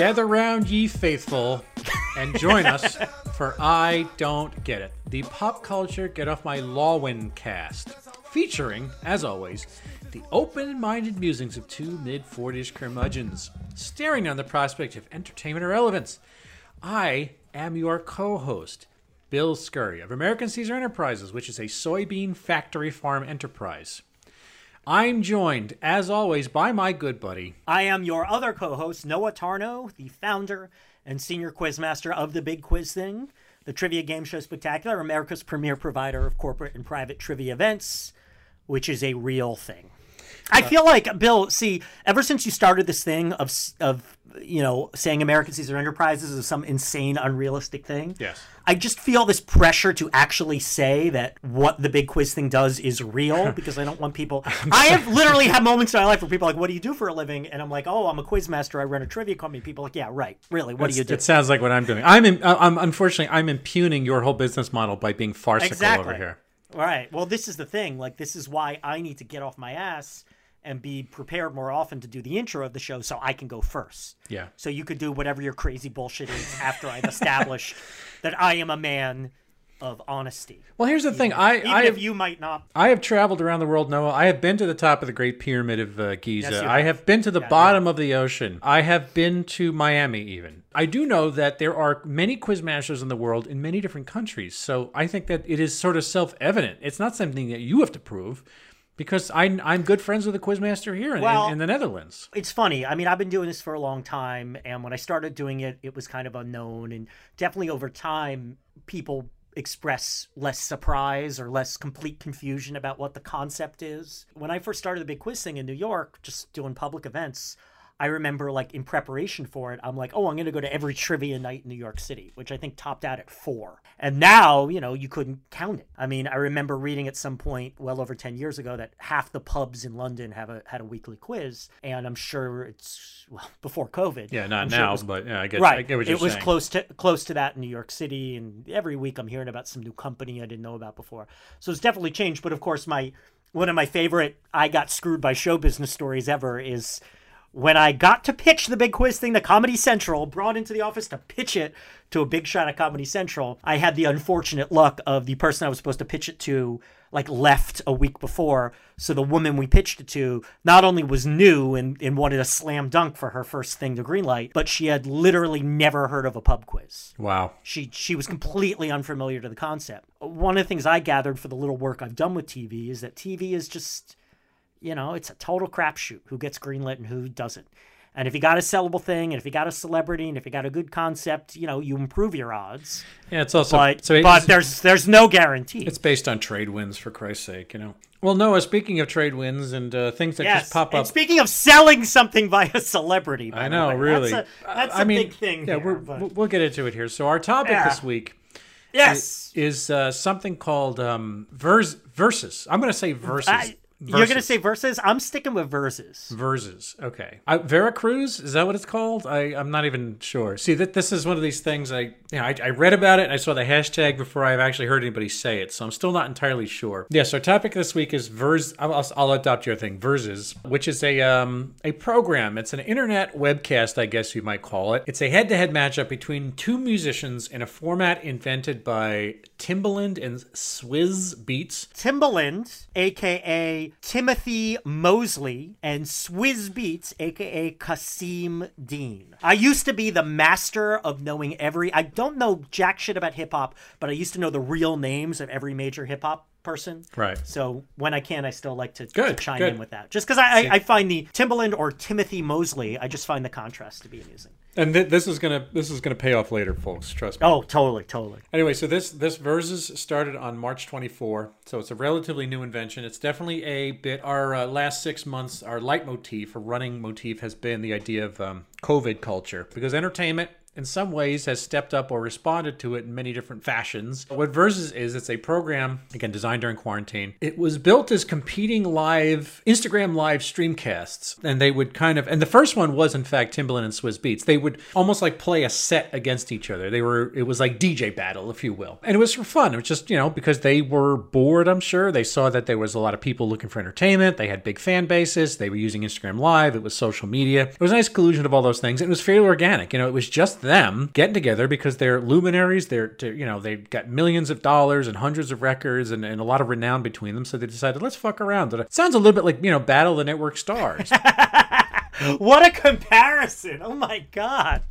Gather round, ye faithful, and join us for I Don't Get It, the pop culture Get Off My Lawin cast, featuring, as always, the open minded musings of two mid 40s curmudgeons, staring on the prospect of entertainment irrelevance. I am your co host, Bill Scurry of American Caesar Enterprises, which is a soybean factory farm enterprise. I'm joined, as always, by my good buddy. I am your other co host, Noah Tarnow, the founder and senior quizmaster of The Big Quiz Thing, the Trivia Game Show Spectacular, America's premier provider of corporate and private trivia events, which is a real thing. I feel like Bill. See, ever since you started this thing of of you know saying American Caesar Enterprises is some insane, unrealistic thing. Yes. I just feel this pressure to actually say that what the big quiz thing does is real because I don't want people. I have literally had moments in my life where people are like, "What do you do for a living?" And I'm like, "Oh, I'm a quiz master. I run a trivia company." People are like, "Yeah, right. Really? What do you do?" It sounds like what I'm doing. I'm, in, uh, I'm unfortunately, I'm impugning your whole business model by being farcical Exactly. over here. All right. Well, this is the thing. Like, this is why I need to get off my ass and be prepared more often to do the intro of the show so I can go first. Yeah. So you could do whatever your crazy bullshit is after I've established that I am a man of honesty. Well, here's the thing. I, Even I if have, you might not. I have traveled around the world, Noah. I have been to the top of the Great Pyramid of uh, Giza. Yes, I have. been to the bottom of the ocean. I have been to Miami, even. I do know that there are many quiz masters in the world in many different countries. So I think that it is sort of self evident. It's not something that you have to prove because I, I'm good friends with the quizmaster here in, Well- in, in the Netherlands. It's funny. I mean, I've been doing this for a long time, and when I started doing it, it was kind of unknown. And definitely over time, people express less surprise or less complete confusion about what the concept is. When I first started the Big Quiz thing in New York, just doing public events, I remember, like, in preparation for it, I'm like, oh, I'm going to go to every trivia night in New York City, which I think topped out at four. And now, you know, you couldn't count it. I mean, I remember reading at some point, well over 10 years ago, that half the pubs in London have a had a weekly quiz. And I'm sure it's, well, before COVID. Yeah, not I'm sure now, was- but yeah, I get, right. I get what you're it was close to close to that in New York City, and every week I'm hearing about some new company I didn't know about before. So it's definitely changed. But of course, my one of my favorite I got screwed by show business stories ever is when I got to pitch the big quiz thing to Comedy Central, brought into the office to pitch it to a big shot at Comedy Central. I had the unfortunate luck of the person I was supposed to pitch it to like left a week before. So the woman we pitched it to not only was new and, and wanted a slam dunk for her first thing to greenlight, but she had literally never heard of a pub quiz. Wow. She she was completely unfamiliar to the concept. One of the things I gathered for the little work I've done with TV is that TV is just, you know, it's a total crapshoot. Who gets greenlit and who doesn't. And if you got a sellable thing, and if you got a celebrity, and if you got a good concept, you know, you improve your odds. Yeah, it's also But so it's, but there's there's no guarantee. it's based on trade wins for Christ's sake, you know. Well, Noah, speaking of trade wins and uh, things that yes. just pop and up, speaking of selling something by a celebrity, by I know, way, really. that's a, that's I a mean, big thing. Yeah, here, we're, but- we'll- get into it here. So our topic Yeah. this week yes. is uh, something called um, vers- versus. I'm going to say versus. I- you're gonna say verses. I'm sticking with verses. Versus. Okay. Uh, Veracruz is that what it's called? I I'm not even sure. See that this is one of these things. I you know I, I read about it and I saw the hashtag before I've actually heard anybody say it, so I'm still not entirely sure. Yes. our topic this week is vers. I'll, I'll, I'll adopt your thing. Versus, which is a um a program. It's an internet webcast, I guess you might call it. It's a head-to-head matchup between two musicians in a format invented by Timbaland and Swizz Beatz. Timbaland, aka Timothy Mosley, and Swizz Beatz, aka Kasseem Dean. I used to be the master of knowing every. I don't know jack shit about hip hop, but I used to know the real names of every major hip hop person. Right. So when I can, I still like to, to chime good. in with that. Just because I, I, I find the Timbaland or Timothy Mosley, I just find the contrast to be amusing. And th- this is gonna this is gonna pay off later, folks. Trust me. Oh, totally, totally. Anyway, so this this versus started on March 24, so it's a relatively new invention. It's definitely a bit. Our uh, last six months, our leitmotif, or running motif, has been the idea of um, COVID culture because entertainment in some ways has stepped up or responded to it in many different fashions. What Verzuz is, it's a program, again, designed during quarantine. It was built as competing live, Instagram live streamcasts. And they would kind of, and the first one was, in fact, Timbaland and Swizz Beatz. They would almost like play a set against each other. They were, it was like DJ battle, if you will. And it was for fun. It was just, you know, because they were bored, I'm sure. They saw that there was a lot of people looking for entertainment. They had big fan bases. They were using Instagram Live. It was social media. It was a nice collusion of all those things. It was fairly organic. You know, it was just them getting together because they're luminaries. They're, you know, they've got millions of dollars and hundreds of records and, and a lot of renown between them. So they decided, let's fuck around. It sounds a little bit like, you know, Battle the Network Stars. what a comparison! Oh my god,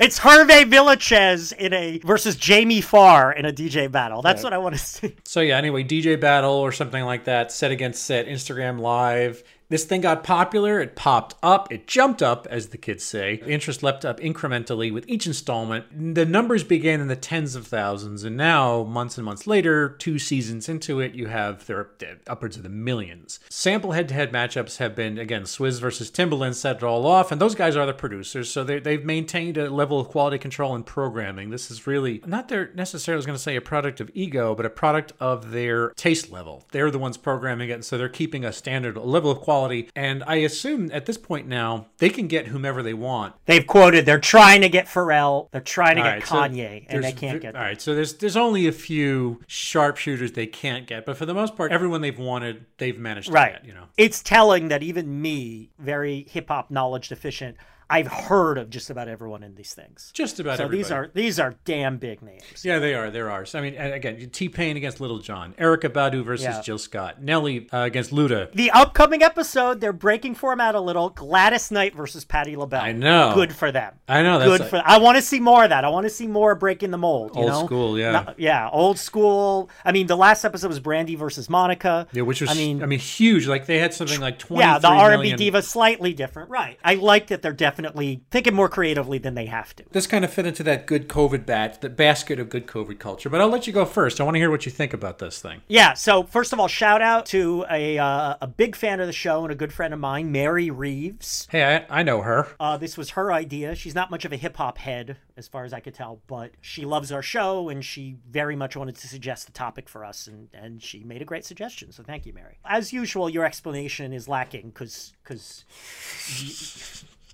it's Hervé Villechaize in a versus Jamie Farr in a DJ battle. That's what I want to see. So yeah, anyway, DJ battle or something like that, set against set, Instagram live. This thing got popular, it popped up, it jumped up, as the kids say. Interest leapt up incrementally with each installment. The numbers began in the tens of thousands, and now, months and months later, two seasons into it, you have they're upwards of the millions. Sample head to head matchups have been, again, Swizz versus Timbaland set it all off, and those guys are the producers, so they've maintained a level of quality control and programming. This is really not their necessarily, I was going to say, a product of ego, but a product of their taste level. They're the ones programming it, and so they're keeping a standard, level of quality quality. And I assume at this point now they can get whomever they want. They've quoted they're trying to get Pharrell, they're trying to all get right, Kanye, so and they can't get. All right, so there's there's only a few sharpshooters they can't get, but for the most part, everyone they've wanted, they've managed to right. get. You know, it's telling that even me, very hip hop knowledge deficient, I've heard of just about everyone in these things. Just about so everybody. these are these are damn big names. Yeah, they are. There are. So, I mean, again, T Pain against Lil Jon, Erykah Badu versus yeah. Jill Scott, Nelly uh, against Luda. The upcoming episode, they're breaking format a little. Gladys Knight versus Patti LaBelle. I know. Good for them. I know. Good for. I want to see more of that. I want to see more breaking the mold. old know? school, yeah. Not, yeah, old school. I mean, the last episode was Brandy versus Monica. Yeah, which was I mean, I mean, huge. Like they had something like twenty. Yeah, the R and B diva slightly different. Right. I like that they're definitely thinking more more creatively than they have to. This kind of fit into that good COVID bat, the basket of good COVID culture. But I'll let you go first. I want to hear what you think about this thing. Yeah. So first of all, shout out to a uh, a big fan of the show and a good friend of mine, Mary Reeves. Hey, I, I know her. Uh, this was her idea. She's not much of a hip hop head, as far as I could tell, but she loves our show and she very much wanted to suggest the topic for us, and and she made a great suggestion. So thank you, Mary. As usual, your explanation is lacking because because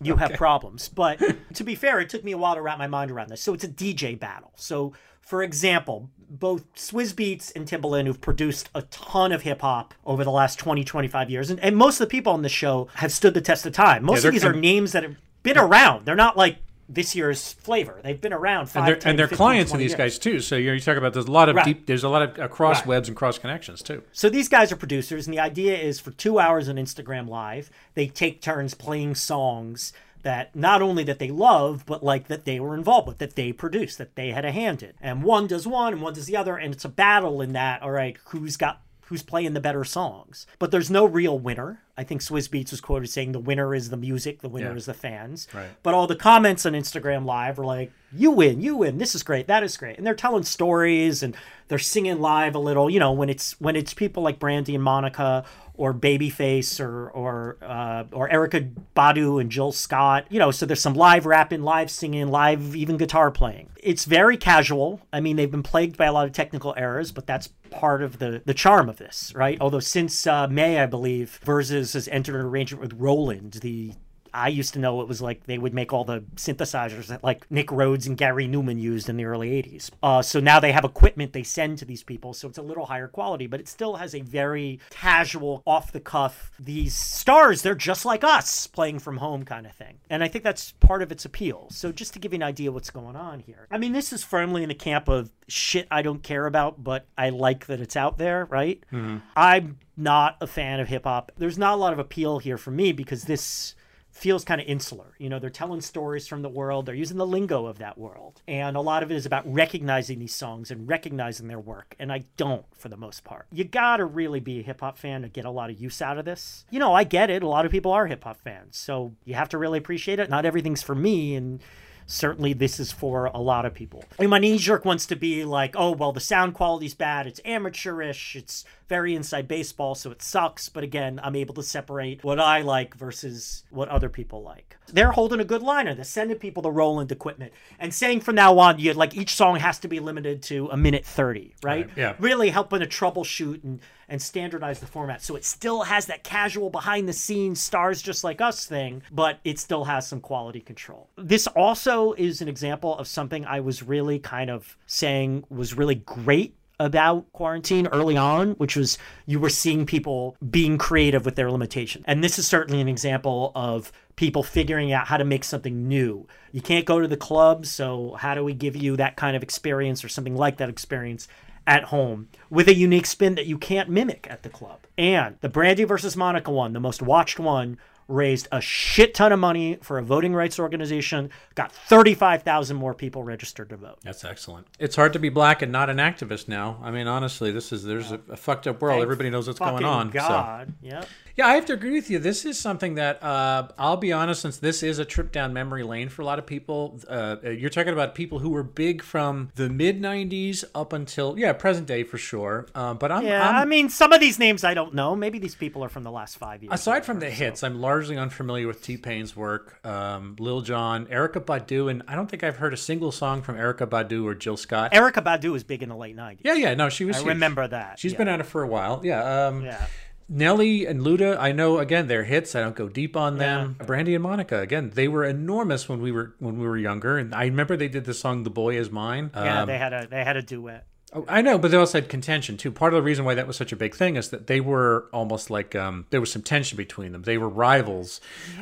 you okay. have problems. But to be fair, it took me a while to wrap my mind around this. So it's a DJ battle. So for example, both Swizz Beatz and Timbaland, who've produced a ton of hip hop over the last 20, 25 years, and, and most of the people on the show have stood the test of time. Most yeah, of these are names that have been around. They're not like this year's flavor. They've been around five, and they're, 10, and they're 15, clients of these years. guys too. So you, know, you talk about there's a lot of right. deep, there's a lot of uh, cross right. webs and cross connections too. So these guys are producers, and the idea is for two hours on Instagram Live, they take turns playing songs that not only that they love, but like that they were involved with, that they produced, that they had a hand in. And one does one and one does the other, and it's a battle in that, all right, who's got who's playing the better songs. But there's no real winner. I think Swizz Beatz was quoted saying the winner is the music, the winner yeah. is the fans. Right. But all the comments on Instagram Live are like, you win, you win, this is great, that is great. And they're telling stories and they're singing live a little, you know, when it's when it's people like Brandy and Monica or Babyface or or uh, or Erykah Badu and Jill Scott, you know, so there's some live rapping, live singing, live even guitar playing. It's very casual. I mean, they've been plagued by a lot of technical errors, but that's part of the the charm of this, right? Although since uh, May, I believe, Verzuz has entered an arrangement with Roland, the I used to know it was like they would make all the synthesizers that like Nick Rhodes and Gary Numan used in the early 80s. Uh, so now they have equipment they send to these people. So it's a little higher quality, but it still has a very casual, off the cuff, these stars, they're just like us playing from home kind of thing. And I think that's part of its appeal. So just to give you an idea what's going on here. I mean, this is firmly in the camp of shit I don't care about, but I like that it's out there, right? Mm-hmm. I'm not a fan of hip hop. There's not a lot of appeal here for me because this feels kind of insular. You know, they're telling stories from the world, they're using the lingo of that world. And a lot of it is about recognizing these songs and recognizing their work. And I don't for the most part. You gotta really be a hip hop fan to get a lot of use out of this. You know, I get it. A lot of people are hip hop fans. So you have to really appreciate it. Not everything's for me. And certainly this is for a lot of people. I mean, my knee jerk wants to be like, oh, well, the sound quality's bad. It's amateurish. It's very inside baseball, so it sucks. But again, I'm able to separate what I like versus what other people like. They're holding a good liner. They're sending people the Roland equipment and saying from now on, you like each song has to be limited to a minute 30, right? Right, yeah. Really helping to troubleshoot and, and standardize the format. So it still has that casual behind the scenes stars just like us thing, but it still has some quality control. This also is an example of something I was really kind of saying was really great about quarantine early on, which was you were seeing people being creative with their limitation. And this is certainly an example of people figuring out how to make something new. You can't go to the club, so how do we give you that kind of experience or something like that experience at home with a unique spin that you can't mimic at the club? And the Brandy versus Monica one, the most watched one, raised a shit ton of money for a voting rights organization, got 35,000 more people registered to vote. That's excellent. It's hard to be black and not an activist now. I mean, honestly, this is there's a, a fucked up world. Thank Everybody knows what's going on. so- God. Yep. Yeah, I have to agree with you. This is something that uh, I'll be honest, since this is a trip down memory lane for a lot of people. Uh, you're talking about people who were big from the mid '90s up until yeah, present day for sure. Uh, but I'm, Yeah, I'm I mean, some of these names I don't know. Maybe these people are from the last five years. Aside from the hits, I'm largely unfamiliar with T Pain's work. Um, Lil Jon, Erykah Badu, and I don't think I've heard a single song from Erykah Badu or Jill Scott. Erykah Badu was big in the late 90s. yeah, yeah, no, she was. I huge. remember that. She's yeah. been at it for a while. Yeah. Um, Yeah. Nelly and Luda, I know again they're hits. I don't go deep on them. Brandy and Monica, again, they were enormous when we were when we were younger, and I remember they did the song "The Boy Is Mine." Yeah, Um, they had a they had a duet. Oh, I know, but they also had contention too. Part of the reason why that was such a big thing is that they were almost like um, there was some tension between them. They were rivals.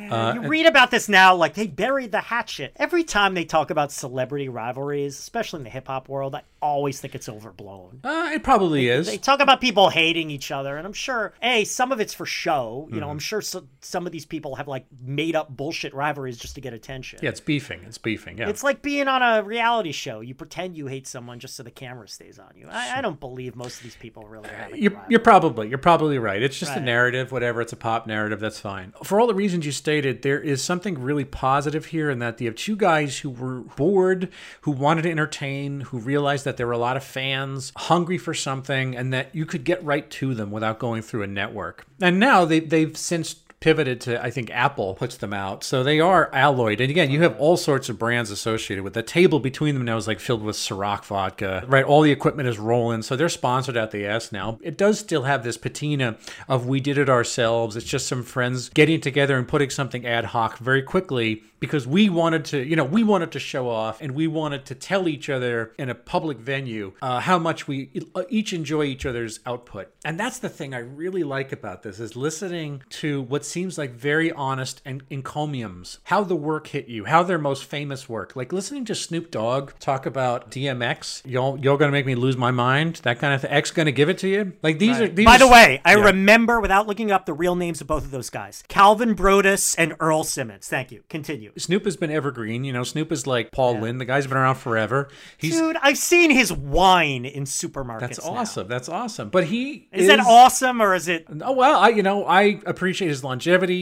Uh, you read about this now, like they buried the hatchet. Every time they talk about celebrity rivalries, especially in the hip hop world, I always think it's overblown. uh, it probably is. They talk about people hating each other, and I'm sure, a some of it's for show. You know, Mm-hmm. I'm sure so, some of these people have like made up bullshit rivalries just to get attention. yeah, it's beefing. It's beefing. Yeah. It's like being on a reality show. You pretend you hate someone just so the camera stays on you. I, I don't believe most of these people really You're, you're probably you're probably right. It's just a narrative, whatever. It's a pop narrative. That's fine. For all the reasons you stated, there is something really positive here in that you have two guys who were bored, who wanted to entertain, who realized that there were a lot of fans hungry for something, and that you could get right to them without going through a network. And now they they've since pivoted to I think Apple puts them out. So they are alloyed. And again, you have all sorts of brands associated with the table between them now is like filled with Ciroc vodka. Right? All the equipment is Roland. So they're sponsored at the S now. It does still have this patina of we did it ourselves. It's just some friends getting together and putting something ad hoc very quickly because we wanted to, you know, we wanted to show off and we wanted to tell each other in a public venue uh, how much we each enjoy each other's output. And that's the thing I really like about this is listening to what seems like very honest and encomiums, how the work hit you, how their most famous work. Like listening to Snoop Dogg talk about DMX, y'all y'all gonna make me lose my mind, that kind of thing. X gonna give it to you. Like these are these By are- the way, I Yeah. remember without looking up the real names of both of those guys Calvin Broadus and Earl Simmons. Thank you. Continue. Snoop has been evergreen. You know, Snoop is like Paul Lynn. The guy's been around forever. He's Dude, I've seen his wine in supermarkets. that's now. awesome. That's awesome. But he Is, that awesome or is it? Oh well, I you know I appreciate his longevity.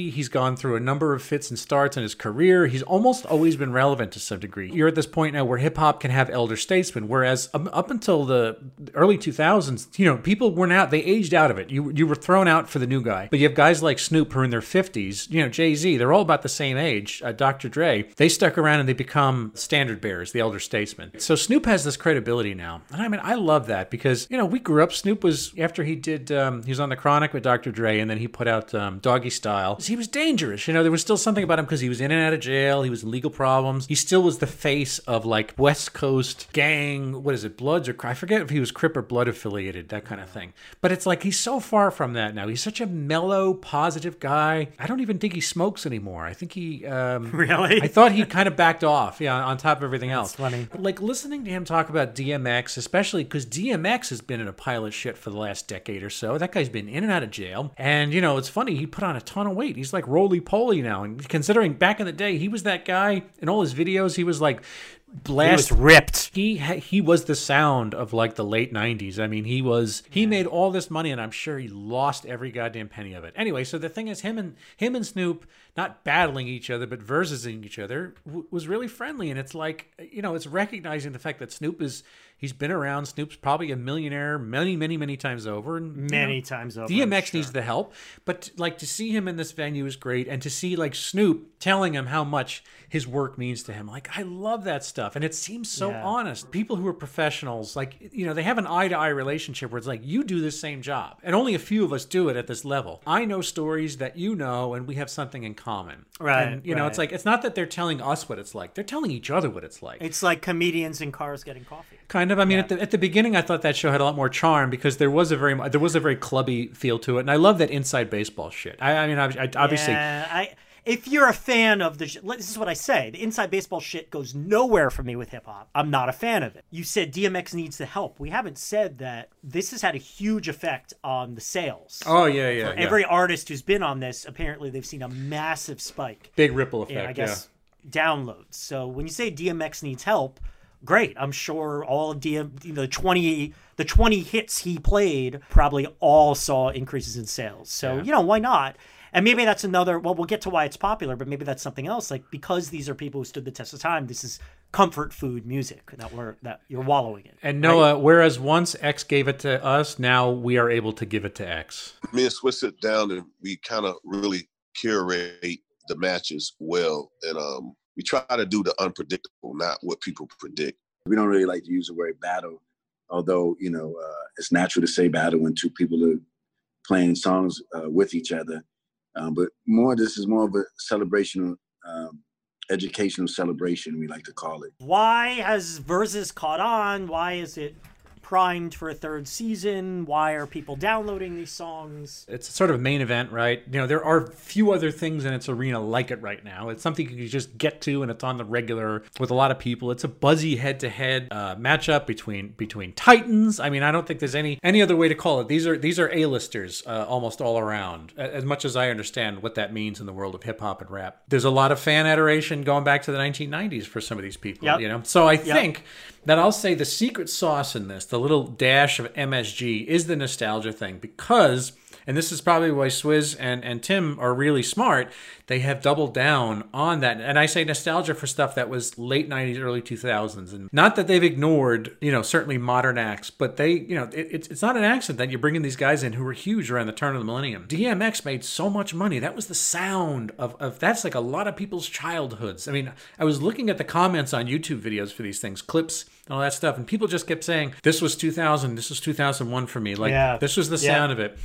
He's gone through a number of fits and starts in his career. He's almost always been relevant to some degree. You're at this point now where hip hop can have elder statesmen, whereas up until the early 2000s, you know, people were not they aged out of it. You you were thrown out for the new guy. But you have guys like Snoop who are in their 50s. You know, Jay Z. They're all about the same age. Uh, Dr. Dre. They stuck around and they become standard bearers, the elder statesmen. So Snoop has this credibility now, and I mean I love that because you know we grew up. Snoop was after he did um, he was on the Chronic with Dr. Dre, and then he put out um, Doggy Style. He was dangerous. You know, there was still something about him because he was in and out of jail. He was in legal problems. He still was the face of like West Coast gang. What is it, Bloods or I forget if he was Crip or Blood affiliated, that kind of thing. But it's like he's so far from that now. He's such a mellow, positive guy. I don't even think he smokes anymore. I think he um, Really? I thought he kind of backed off. Yeah, on top of everything else. funny. But like listening to him talk about DMX, especially because DMX has been in a pile of shit for the last decade or so. That guy's been in and out of jail. And, you know, it's funny, he put on a ton of weight. He's like roly poly now. And considering back in the day, he was that guy in all his videos. He was like He blast was ripped. he he was the sound of like the late 90s i mean he was he made all this money and i'm sure he lost every goddamn penny of it anyway so the thing is him and him and snoop not battling each other but versusing each other w- was really friendly and it's like you know it's recognizing the fact that snoop is he's been around snoop's probably a millionaire many many many times over and you Many know, times over. DMX I'm needs the help, but like to see him in this venue is great, and to see like Snoop telling him how much his work means to him, like I love that stuff, and it seems so Yeah. honest. People who are professionals, like you know, they have an eye to eye relationship where it's like you do the same job, and only a few of us do it at this level. I know stories that you know, and we have something in common. Right, And, you know, it's like it's not that they're telling us what it's like; they're telling each other what it's like. It's like comedians in cars getting coffee. Kind of. I mean, at the at the beginning, I thought that show had a lot more charm because there was a very there was a very clubby feel to it, and I love that inside baseball shit. I, I mean, I, I, obviously, Yeah, I if you're a fan of the, sh- this is what I say: the inside baseball shit goes nowhere for me with hip hop. I'm not a fan of it. You said DMX needs the help. We haven't said that this has had a huge effect on the sales. oh yeah, yeah, yeah. Every artist who's been on this, apparently, they've seen a massive spike. big ripple effect. in, I guess downloads. So when you say DMX needs help, great. I'm sure all of DM the 20 the 20 hits he played probably all saw increases in sales. So, Yeah. you know, why not? And maybe that's another well, we'll get to why it's popular, but maybe that's something else like because these are people who stood the test of time, this is comfort food music that we're that you're wallowing in. And Noah, whereas once X gave it to us, now we are able to give it to X. me and Swiss sit down and we kind of really curate the matches well, and um, we try to do the unpredictable, not what people predict. we don't really like to use the word battle, although you know uh, it's natural to say battle when two people are playing songs uh, with each other. Um, but more, this is more of a celebrational, um, educational celebration. We like to call it. Why has Verzuz caught on? Why is it primed for a third season? Why are people downloading these songs? It's sort of a main event, right? You know, there are few other things in its arena like it right now. It's something you can just get to, and it's on the regular with a lot of people. It's a buzzy head-to-head uh, matchup between between titans. I mean, I don't think there's any any other way to call it. These are these are a-listers uh, almost all around. As much as I understand what that means in the world of hip hop and rap, there's a lot of fan adoration going back to the 1990s for some of these people. Yep. You know, so I think that I'll say the secret sauce in this, the little dash of MSG, is the nostalgia thing because, and this is probably why Swizz and, and Tim are really smart, they have doubled down on that. And I say nostalgia for stuff that was late 90s, early 2000s. And not that they've ignored, you know, certainly modern acts, but they, you know, it, it's, it's not an accident that you're bringing these guys in who were huge around the turn of the millennium. DMX made so much money. That was the sound of, of that's like a lot of people's childhoods. I mean, I was looking at the comments on YouTube videos for these things, clips and all that stuff, and people just kept saying, this was 2000, this was 2001 for me. Like, Yeah. this was the Yeah. sound of it.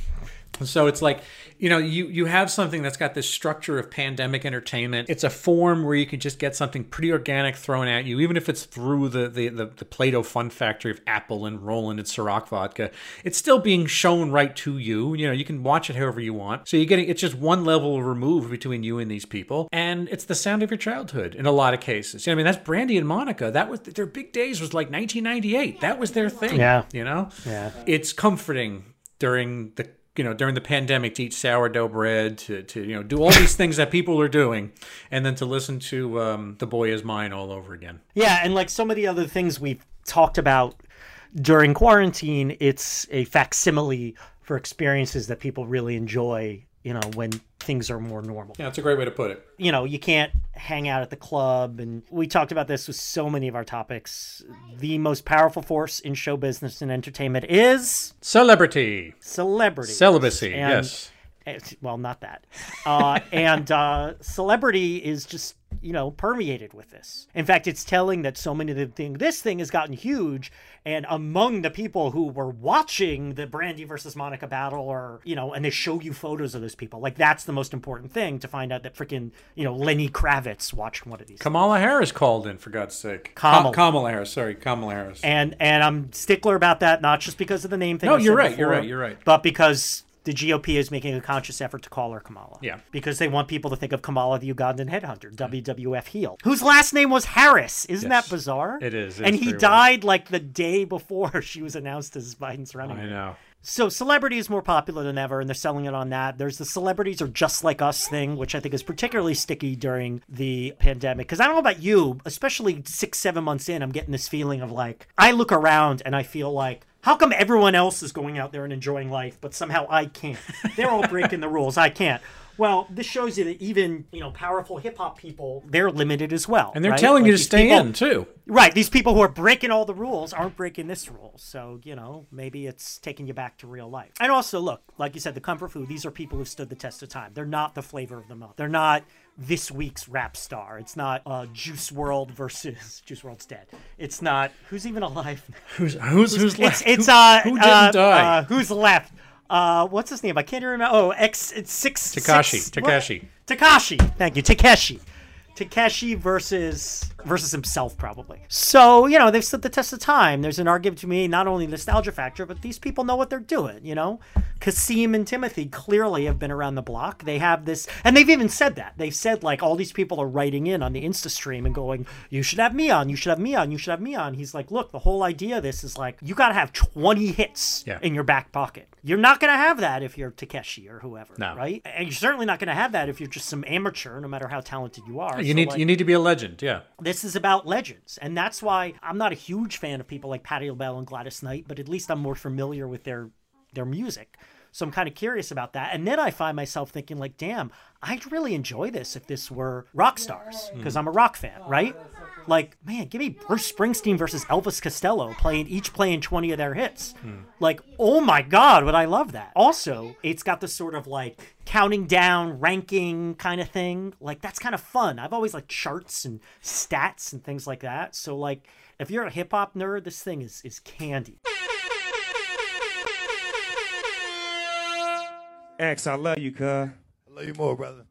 So it's like, you know, you you have something that's got this structure of pandemic entertainment. It's a form where you can just get something pretty organic thrown at you, even if it's through the the, the, the Play-Doh fun factory of Apple and Roland and Ciroc vodka. It's still being shown right to you. You know, you can watch it however you want. So you're getting it's just one level removed between you and these people. And it's the sound of your childhood in a lot of cases. You know, I mean, that's Brandy and Monica. That was their big days was like 1998. That was their thing. Yeah. You know? Yeah. It's comforting during the you know during the pandemic to eat sourdough bread to, to you know do all these things that people are doing and then to listen to um, the boy is mine all over again. Yeah, and like of the other things we've talked about during quarantine, it's a facsimile for experiences that people really enjoy, you know, when things are more normal. yeah that's a great way to put it You know, you can't hang out at the club and we talked about this with so many of our topics. The most powerful force in show business and entertainment is celebrity celebrity. celibacy And- yes Eh, well not that uh, and uh, celebrity is just you know permeated with this in fact it's telling that so many of the thing this thing has gotten huge and among the people who were watching the brandy versus monica battle or you know and they show you photos of those people like that's the most important thing to find out that freaking you know lenny kravitz watched one of these kamala harris called in for god's sake Kamala. Ka- kamala harris sorry kamala harris and and i'm stickler about that not just because of the name thing No, I you're right, you're right, you're right. but because the GOP is making a conscious effort to call her Kamala. Yeah. Because they want people to think of Kamala, the Ugandan headhunter, mm-hmm. WWF heel, whose last name was Harris. Isn't Yes. that bizarre? It is. It and is he very weird. died like the day before she was announced as Biden's running. I know. So celebrity is more popular than ever, and they're selling it on that. There's the celebrities are just like us thing, which I think is particularly sticky during the pandemic. Because I don't know about you, especially six, seven months in, I'm getting this feeling of like I look around and I feel like. How come everyone else is going out there and enjoying life, but somehow I can't? They're all breaking the rules. I can't. Well, this shows you that even you know powerful hip hop people, they're limited as well. And they're right? telling you to stay people- in too. Right. These people who are breaking all the rules aren't breaking this rule. So, you know, maybe it's taking you back to real life. And also, look, like you said, the comfort food, these are people who've stood the test of time. They're not the flavor of the month. They're not this week's rap star. It's not uh, Juice WRLD versus Juice WRLD's dead. It's not who's even alive. now? Who's who's who's It's left? it's who, uh who didn't uh, die? uh, who's left? Uh, what's his name? I can't even remember. Oh, X. It's six. Takashi, six- Takashi. what? Takashi. Thank you, Takeshi. Takeshi versus versus himself probably. So you know they've stood the test of time. There's an argument to me not only nostalgia factor, but these people know what they're doing. You know, Kasseem and Timothy clearly have been around the block. They have this, and they've even said that. They've said like all these people are writing in on the Insta stream and going, "You should have me on. You should have me on. You should have me on." He's like, "Look, the whole idea of this is like you got to have 20 hits Yeah. in your back pocket. You're not going to have that if you're Takeshi or whoever, No. right? And you're certainly not going to have that if you're just some amateur, no matter how talented you are. You So, need like, you need to be a legend. Yeah. This is about legends, and that's why I'm not a huge fan of people like Patti LaBelle and Gladys Knight, but at least I'm more familiar with their their music. So I'm kind of curious about that. And then I find myself thinking, like, damn, I'd really enjoy this if this were rock stars, because I'm a rock fan, right? Like, man, give me Bruce Springsteen versus Elvis Costello playing each playing 20 of their hits. Hmm. Like, oh my God, would I love that. Also, it's got this sort of like counting down, ranking kind of thing. Like, that's kind of fun. I've always liked charts and stats and things like that. So, like, if you're a hip hop nerd, this thing is, is candy. X, I love you, cuz. I love you more, brother.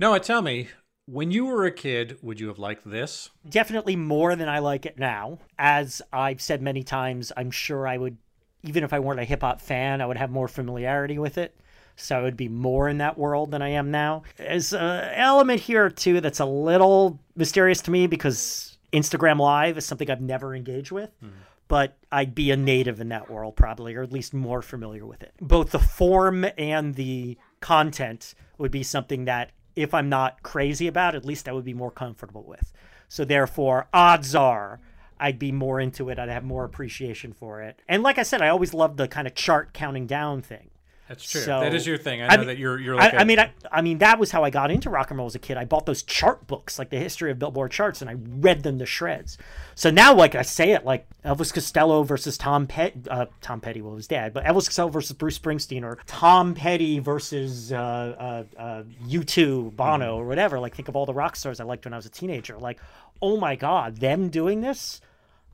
Noah, tell me, when you were a kid, would you have liked this? definitely more than I like it now. As I've said many times, I'm sure I would, even if I weren't a hip hop fan, I would have more familiarity with it. So I would be more in that world than I am now. There's an element here, too, that's a little mysterious to me because Instagram Live is something I've never engaged with. Hmm. But I'd be a native in that world, probably, or at least more familiar with it. Both the form and the content would be something that, if I'm not crazy about, at least I would be more comfortable with. So therefore, odds are I'd be more into it. I'd have more appreciation for it. And like I said, I always loved the kind of chart counting down thing. That's true. So- that is your thing. I I know mean- that you're you're I, like I mean, I, I mean, that was how I got into rock and roll as a kid. I bought those chart books, like the history of Billboard charts, and I read them to shreds. So now, like I say it, like Elvis Costello versus Tom Petty, uh, Tom Petty, well, his dad, but Elvis Costello versus Bruce Springsteen, or Tom Petty versus uh, uh, uh, U2, Bono, or whatever. Like, think of all the rock stars I liked when I was a teenager. Like, oh my God, them doing this.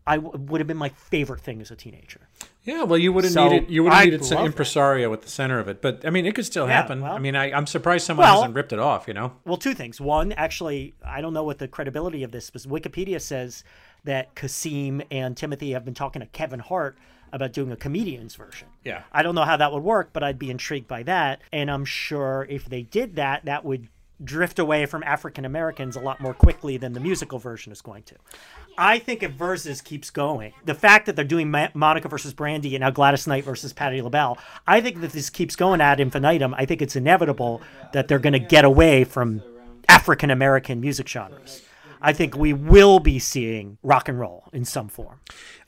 I w- would have been my favorite thing as a teenager. Yeah. Well, you would have So, needed you would have I'd needed some that. impresario at the center of it, but I mean, it could still Yeah, happen. well- I mean, I, I'm surprised someone Well- hasn't ripped it off. You know. Well, two things. One, actually, I don't know what the credibility of this, but Wikipedia says that Kasseem and Timothy have been talking to Kevin Hart about doing a comedian's version. Yeah. I don't know how that would work, but I'd be intrigued by that. And I'm sure if they did that, that would drift away from African Americans a lot more quickly than the musical version is going to. I think if Verzuz keeps going, the fact that they're doing Ma- Monica versus Brandy and now Gladys Knight versus Patti LaBelle, I think that this keeps going ad infinitum. I think it's inevitable that they're going to get away from African American music genres. I think we will be seeing rock and roll in some form.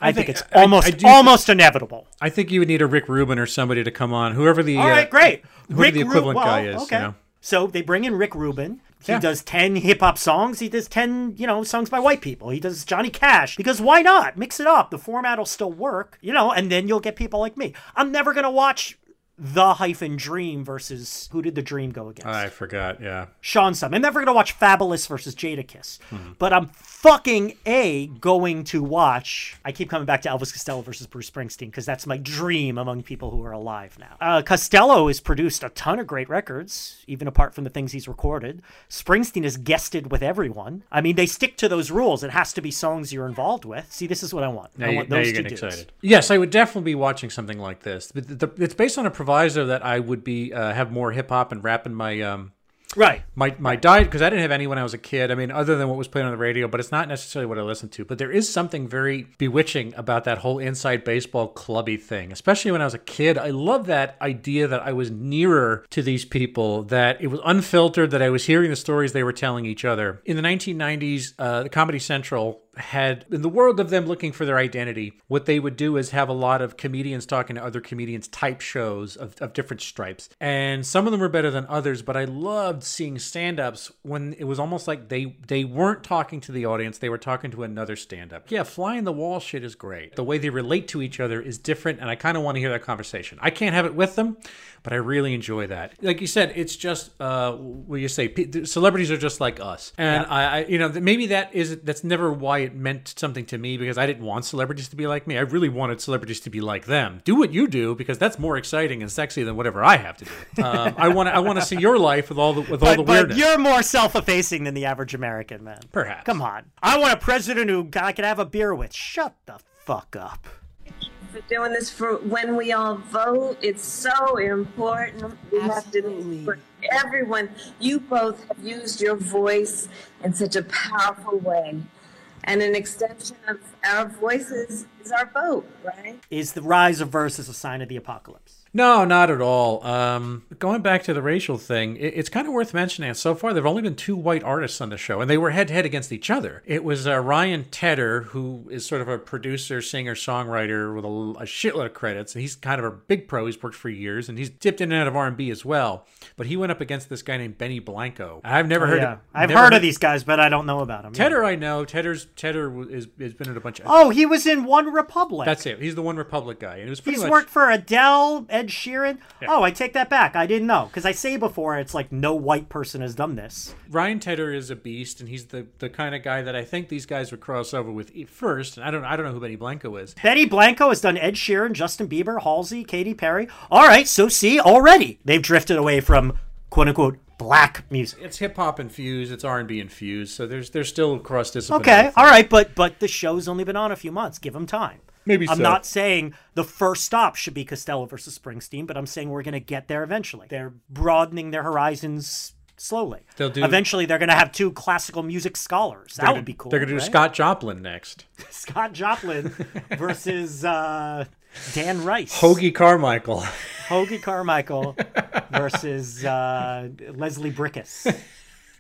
I, think, think- it's I- I almost do- almost inevitable. I think you would need a Rick Rubin or somebody to come on, whoever the All uh, right, great. whoever the Ru- equivalent well, guy is. Okay. You know. So they bring in Rick Rubin. He Yeah. does 10 hip hop songs. He does 10, you know, songs by white people. He does Johnny Cash. Because why not? Mix it up. The format will still work, you know, and then you'll get people like me. I'm never going to watch The hyphen Dream versus who did the Dream go against? I forgot. Yeah. Sean Sum. I'm never going to watch Fabolous versus Jadakiss. Hmm. But I'm fucking A, going to watch. I keep coming back to Elvis Costello versus Bruce Springsteen because that's my dream among people who are alive now. Uh, Costello has produced a ton of great records, even apart from the things he's recorded. Springsteen has guested with everyone. I mean, they stick to those rules. It has to be songs you're involved with. See, this is what I want. Now, I you, want now those you're two getting excited. Yes, I would definitely be watching something like this. But the, it's based on a proviso that I would be uh, have more hip hop and rap in my um Right. my my diet because I didn't have any when I was a kid. I mean, other than what was played on the radio, but it's not necessarily what I listened to. But there is something very bewitching about that whole inside baseball clubby thing, especially when I was a kid. I love that idea that I was nearer to these people, that it was unfiltered, that I was hearing the stories they were telling each other. In the 1990s, uh, the Comedy Central had in the world of them looking for their identity what they would do is have a lot of comedians talking to other comedians type shows of, of different stripes. And some of them were better than others but i loved seeing stand-ups when it was almost like they they weren't talking to the audience they were talking to another stand-up. Yeah flying the wall shit is great. The way they relate to each other is different and i kind of want to hear that conversation. I can't have it with them but i really enjoy that. Like you said it's just uh what you say celebrities are just like us. And I, I you know maybe that is that's never why it meant something to me because I didn't want celebrities to be like me. I really wanted celebrities to be like them. Do what you do because that's more exciting and sexy than whatever I have to do. Um, I want to I want to see your life with all the with all the But, but weirdness. you're more self-effacing than the average American, man. Perhaps. Come on. I want a president who I could have a beer with. Shut the fuck up. for doing this for when we all vote. It's so important. We have to Absolutely. for everyone. You both have used your voice in such a powerful way. And an extension of our voices is our vote, right? Is the rise of verses a sign of the apocalypse? No, not at all. Um, going back to the racial thing, it, it's kind of worth mentioning. So far, there have only been two white artists on the show, and they were head to head against each other. It was uh, Ryan Tedder, who is sort of a producer, singer, songwriter with a, a shitload of credits. He's kind of a big pro. He's worked for years, and he's dipped in and out of R and B as well. But he went up against this guy named Benny Blanco. I've never heard. Oh, yeah. Of, I've heard of these guys, but I don't know about them. Tedder, I know. Tedder's Tedder is, has been in a bunch of. Oh, he was in OneRepublic. That's it. He's the OneRepublic guy, and it was pretty He's much. worked for Adele, Ed Sheeran. Oh, I take that back. I didn't know because I say before it's like no white person has done this. Ryan Tedder is a beast, and he's the, the kind of guy that I think these guys would cross over with first. And I don't I don't know who Benny Blanco is. Benny Blanco has done Ed Sheeran, Justin Bieber, Halsey, Katy Perry. All right, so see already they've drifted away from quote unquote black music. It's hip hop infused, it's R and B infused, so there's there's still cross discipline. Okay, all right, but but the show's only been on a few months. Give them time. Maybe I'm so. not saying the first stop should be Costello versus Springsteen, but I'm saying we're going to get there eventually. They're broadening their horizons slowly. They'll do- Eventually, they're going to have two classical music scholars. That would be cool. They're gonna do right? Scott Joplin next. Scott Joplin versus uh, Dan Rice. Hoagy Carmichael. Hoagy Carmichael versus uh, Leslie Bricusse.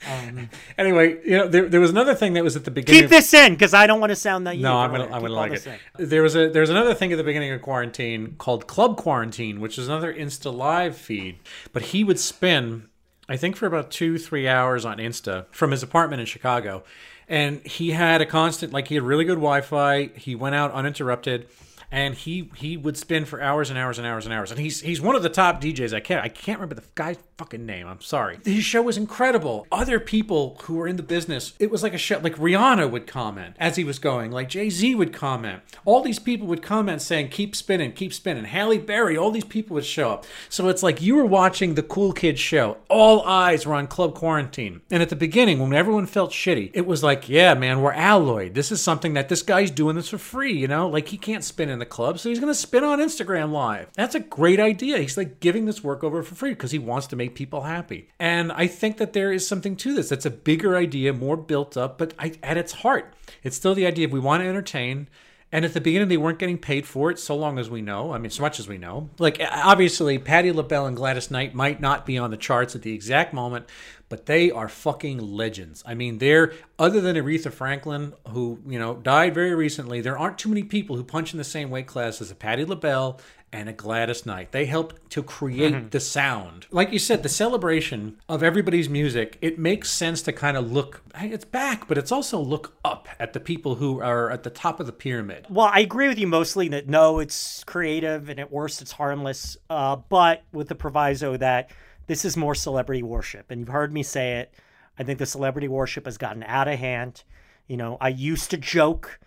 Um, anyway, you know there, there was another thing that was at the beginning. Keep this in because I don't want to sound naive. No, I'm Go gonna. I'm gonna like it. in. There was a there's another thing at the beginning of quarantine called Club Quarantine, which is another Insta Live feed. But he would spin, I think, for about two three hours on Insta from his apartment in Chicago, and he had a constant like he had really good Wi-Fi. He went out uninterrupted. And he he would spin for hours and hours and hours and hours. And he's he's one of the top DJs. I can't I can't remember the guy's fucking name. I'm sorry. His show was incredible. Other people who were in the business, it was like a show. Like Rihanna would comment as he was going. Like Jay Z would comment. All these people would comment saying, "Keep spinning, keep spinning." Halle Berry. All these people would show up. So it's like you were watching the cool kids show. All eyes were on Club Quarantine. And at the beginning, when everyone felt shitty, it was like, "Yeah, man, we're alloyed. This is something that this guy's doing this for free. You know, like he can't spin in the club, so he's gonna spin on Instagram Live. That's a great idea. He's like giving this work over for free because he wants to make people happy. And I think that there is something to this. That's a bigger idea, more built up, but I, at its heart, it's still the idea of we want to entertain. And at the beginning, they weren't getting paid for it, so long as we know. I mean, so much as we know. Like, obviously, Patti LaBelle and Gladys Knight might not be on the charts at the exact moment, but they are fucking legends. I mean, they're, other than Aretha Franklin, who, you know, died very recently, there aren't too many people who punch in the same weight class as a Patti LaBelle and a Gladys Knight. They helped to create the sound. Like you said, the celebration of everybody's music, it makes sense to kind of look, hey, it's back, but it's also look up at the people who are at the top of the pyramid. Well, I agree with you mostly that no, it's creative and at worst it's harmless, uh, but with the proviso that this is more celebrity worship. And you've heard me say it. I think the celebrity worship has gotten out of hand. You know, I used to joke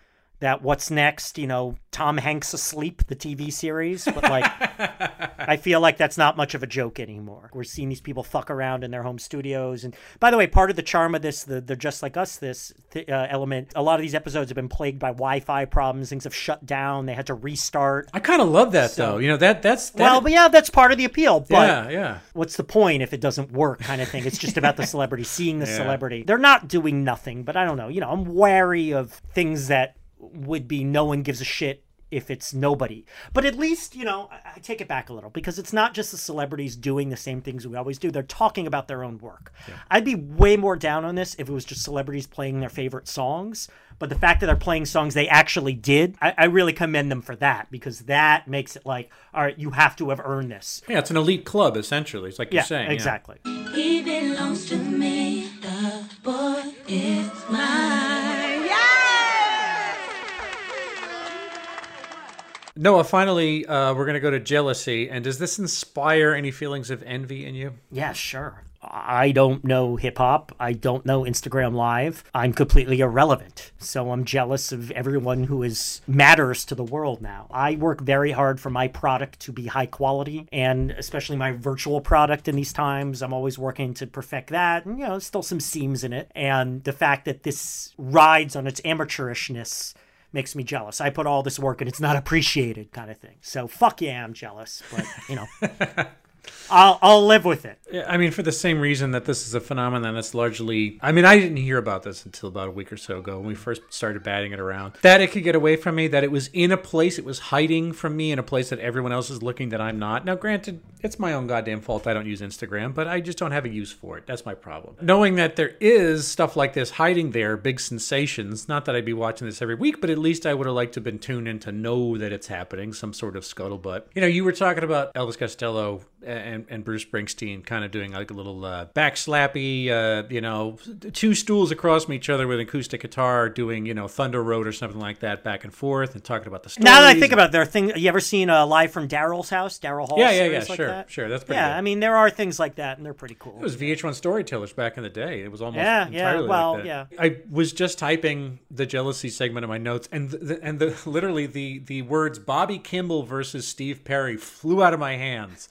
that What's Next, you know, Tom Hanks Asleep, the TV series. But like, I feel like that's not much of a joke anymore. We're seeing these people fuck around in their home studios. And by the way, part of the charm of this, the, the Just Like Us this th- uh, element, a lot of these episodes have been plagued by Wi Fi problems. Things have shut down. They had to restart. I kind of love that though. You know that that's that, Well, but yeah, that's part of the appeal. But yeah, yeah. what's the point if it doesn't work kind of thing it's just about the celebrity seeing the Yeah. celebrity they're not doing nothing but i don't know you know i'm wary of things that would be no one gives a shit if it's nobody but at least you know I, I take it back a little because it's not just the celebrities doing the same things we always do they're talking about their own work i'd be way more down on this if it was just celebrities playing their favorite songs but the fact that they're playing songs they actually did I, I really commend them for that because that makes it like all right you have to have earned this Yeah, it's an elite club essentially. It's like yeah you're saying. yeah. exactly He belongs to me. The boy is mine. Noah, finally, uh, we're going to go to jealousy. And does this inspire any feelings of envy in you? Yeah, sure. I don't know hip hop. I don't know Instagram Live. I'm completely irrelevant. So I'm jealous of everyone who is matters to the world now. I work very hard for my product to be high quality and especially my virtual product in these times. I'm always working to perfect that. And, you know, still some seams in it. And the fact that this rides on its amateurishness makes me jealous. I put all this work and it's not appreciated kind of thing. So fuck yeah, I'm jealous, but you know. I'll I'll live with it. I mean, for the same reason that this is a phenomenon that's largely. I mean, I didn't hear about this until about a week or so ago when we first started batting it around. That it could get away from me, that it was in a place, it was hiding from me in a place that everyone else is looking that I'm not. Now, granted, it's my own goddamn fault I don't use Instagram, but I just don't have a use for it. That's my problem. Knowing that there is stuff like this hiding there, big sensations, not that I'd be watching this every week, but at least I would have liked to have been tuned in to know that it's happening, some sort of scuttlebutt. You know, you were talking about Elvis Costello and, and Bruce Springsteen kind of doing like a little uh, back slappy, uh, you know, two stools across from each other with an acoustic guitar doing, you know, Thunder Road or something like that back and forth and talking about the stories. Now that I think about it, there are things. You ever seen uh, live from Daryl's house? Daryl Hall. Yeah, yeah, yeah, like sure, that? sure, that's pretty Yeah, good. I mean, there are things like that, and they're pretty cool. It was VH1 Storytellers back in the day. It was almost Yeah, yeah, well, like yeah. I was just typing the jealousy segment of my notes, and the, and the literally the the words Bobby Kimball versus Steve Perry flew out of my hands,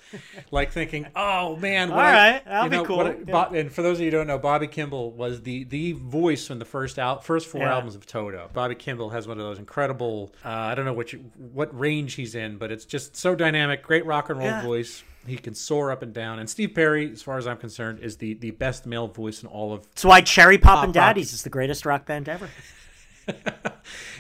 like thinking, oh man, what All I- right, that'll you be cool. what I- Yeah. Bo- and for those of you who don't know, Bobby Kimball was the the voice from the first out first four Yeah. albums of Toto. Bobby Kimball has one of those incredible. Uh, I don't know what you, what range he's in, but it's just so dynamic. Great rock and roll Yeah. voice. He can soar up and down. And Steve Perry, as far as I'm concerned, is the, the best male voice in all of. That's why Cherry Pop and Pop Rock. Daddies is the greatest rock band ever.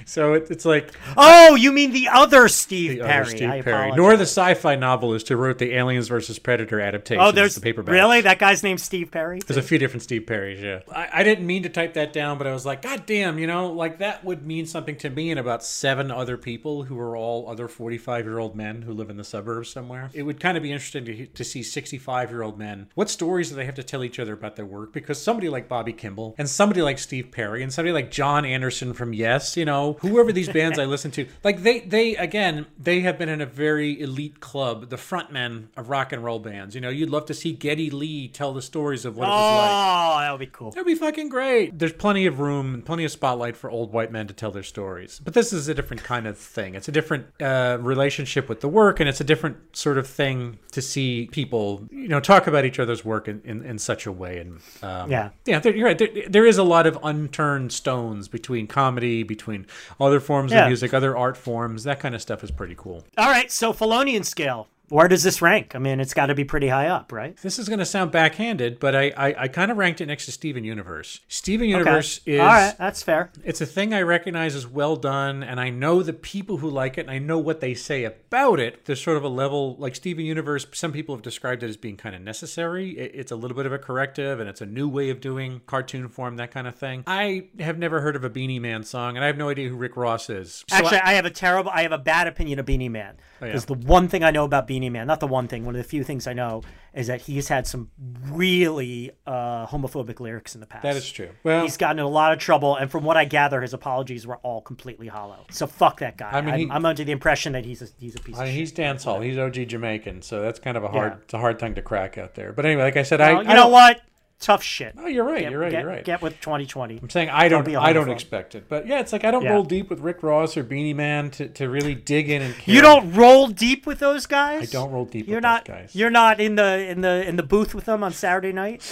So it, it's like Oh, you mean the other Steve the Perry? other Steve I Perry, apologize. nor the sci-fi novelist who wrote the Aliens versus Predator adaptation. Oh, there's the paperback. really that guy's name's Steve Perry. There's a few different Steve Perrys, yeah. I, I didn't mean to type that down, but I was like, God damn, you know, like that would mean something to me and about seven other people who are all other 45 year old men who live in the suburbs somewhere. It would kind of be interesting to, to see 65 year old men. What stories do they have to tell each other about their work? Because somebody like Bobby Kimball and somebody like Steve Perry and somebody like Jon Anderson from Yes, you know, whoever these bands I listen to, like they, they, again, they have been in a very elite club, the frontmen of rock and roll bands. You know, you'd love to see Geddy Lee tell the stories of what it was like. Oh, that would be cool. That'd be fucking great. There's plenty of room and plenty of spotlight for old white men to tell their stories. But this is a different kind of thing. It's a different uh, relationship with the work, and it's a different sort of thing to see people, you know, talk about each other's work in, in, in such a way. And um, Yeah. yeah, there, you're right. There, there is a lot of unturned stones between comedy, between other forms Yeah. of music, other art forms. That kind of stuff is pretty cool. All right, so Felonian scale. Where does this rank? I mean, it's got to be pretty high up, right? This is going to sound backhanded, but I, I, I kind of ranked it next to Steven Universe. Steven Universe okay. is All right, that's fair. it's a thing I recognize as well done, and I know the people who like it, and I know what they say about it. There's sort of a level like Steven Universe. Some people have described it as being kind of necessary. It- It's a little bit of a corrective, and it's a new way of doing cartoon form, that kind of thing. I have never heard of a Beenie Man song, and I have no idea who Rick Ross is. So Actually, I- I, have a terrible, I have a bad opinion of Beenie Man. Oh, yeah. Because the one thing I know about Beenie Man, not the one thing, one of the few things I know is that he's had some really uh, homophobic lyrics in the past. that is true. Well, He's gotten in a lot of trouble, and from what I gather, his apologies were all completely hollow. So fuck that guy. I mean, I'm, he- I'm under the impression that he's a, he's a piece I of mean, he's dance hall. He's OG Jamaican, so that's kind of a hard, Yeah. it's a hard thing to crack out there. But anyway, like I said, Well, I you I know don't- what? Tough shit. Oh, you're right. Get, you're right. Get, you're right. get with 2020. I'm saying I don't. a I don't expect it, but yeah, it's like I don't Yeah. roll deep with Rick Ross or Beenie Man to, to really dig in and. Care. You don't roll deep with those guys. I don't roll deep You're with not. those guys. You're not in the in the in the booth with them on Saturday night.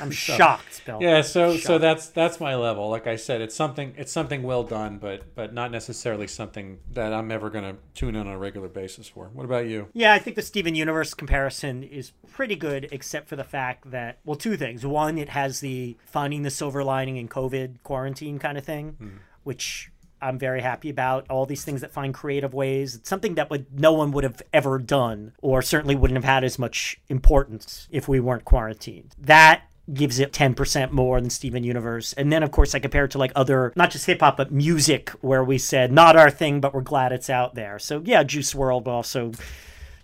I'm shocked, Bill. Yeah, so so that's that's my level. Like I said, it's something it's something well done, but but not necessarily something that I'm ever gonna tune in on a regular basis for. What about you? Yeah, I think the Steven Universe comparison is pretty good, except for the fact that, well, two things. One, it has the finding the silver lining in COVID quarantine kind of thing, hmm. which I'm very happy about. All these things that find creative ways. It's something that would no one would have ever done, or certainly wouldn't have had as much importance if we weren't quarantined. That gives it 10% more than Steven Universe. And then, of course, I compare it to like other, not just hip hop, but music, where we said, not our thing, but we're glad it's out there. So, yeah, Juice WRLD, but also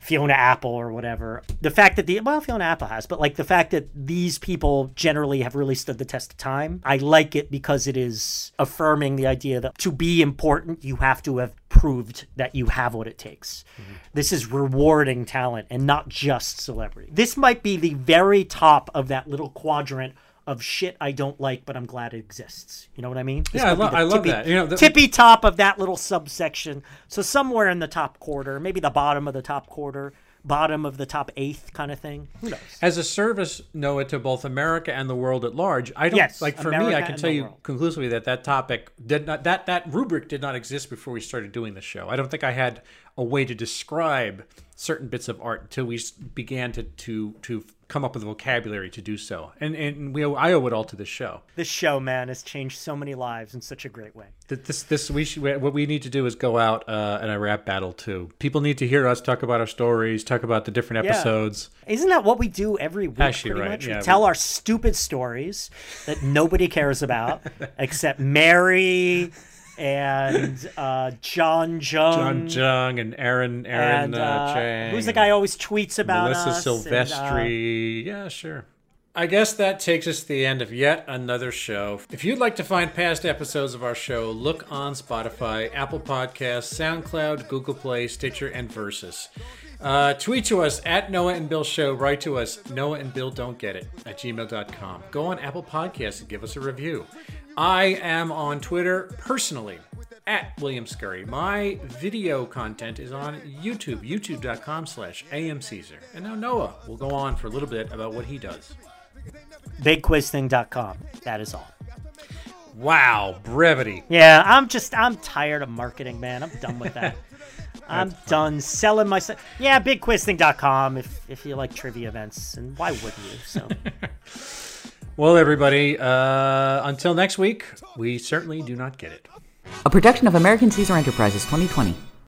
Fiona Apple or whatever. The fact that the well, Fiona Apple has, but like the fact that these people generally have really stood the test of time. I like it because it is affirming the idea that to be important, you have to have proved that you have what it takes. Mm-hmm. This is rewarding talent and not just celebrity. This might be the very top of that little quadrant of shit I don't like, but I'm glad it exists. You know what I mean? This Yeah, I lo- I love tippy- that. You know, the- tippy top of that little subsection. So somewhere in the top quarter, maybe the bottom of the top quarter, bottom of the top eighth kind of thing. Who knows? As a service, Noah, to both America and the world at large, I don't Yes, like. For me, I can tell you world. conclusively that that topic did not that that rubric did not exist before we started doing the show. I don't think I had a way to describe certain bits of art until we began to to to come up with a vocabulary to do so. And and we I owe it all to this show. This show, man, has changed so many lives in such a great way. Th- This this we should, what we need to do is go out uh, in a rap battle too. People need to hear us talk about our stories, talk about the different Yeah. episodes. Isn't that what we do every week? Actually, pretty right, much? yeah, we tell we- our stupid stories that nobody cares about except Mary and uh, John Jung. John Jung and Aaron Aaron and uh, uh, Chang. who's the guy who always tweets about Melissa us? and, uh, Silvestri. yeah, sure. I guess that takes us to the end of yet another show. If you'd like to find past episodes of our show, look on Spotify, Apple Podcasts, SoundCloud, Google Play, Stitcher, and Versus. Uh, tweet to us at Noah and Bill Show. Write to us, Noah and Bill Don't Get It at gmail.com. Go on Apple Podcasts and give us a review. I am on Twitter personally at William Scurry. My video content is on YouTube, youtube.com slash amcaesar. And now Noah will go on for a little bit about what he does. BigQuizThing.com. That is all. Wow, brevity. Yeah, I'm just I'm tired of marketing, man. I'm done with that. I'm done selling myself. Yeah, bigquizthing.com if if you like trivia events, and why wouldn't you? So Well, everybody, uh, until next week, we certainly do not get it. A production of American Caesar Enterprises 2020.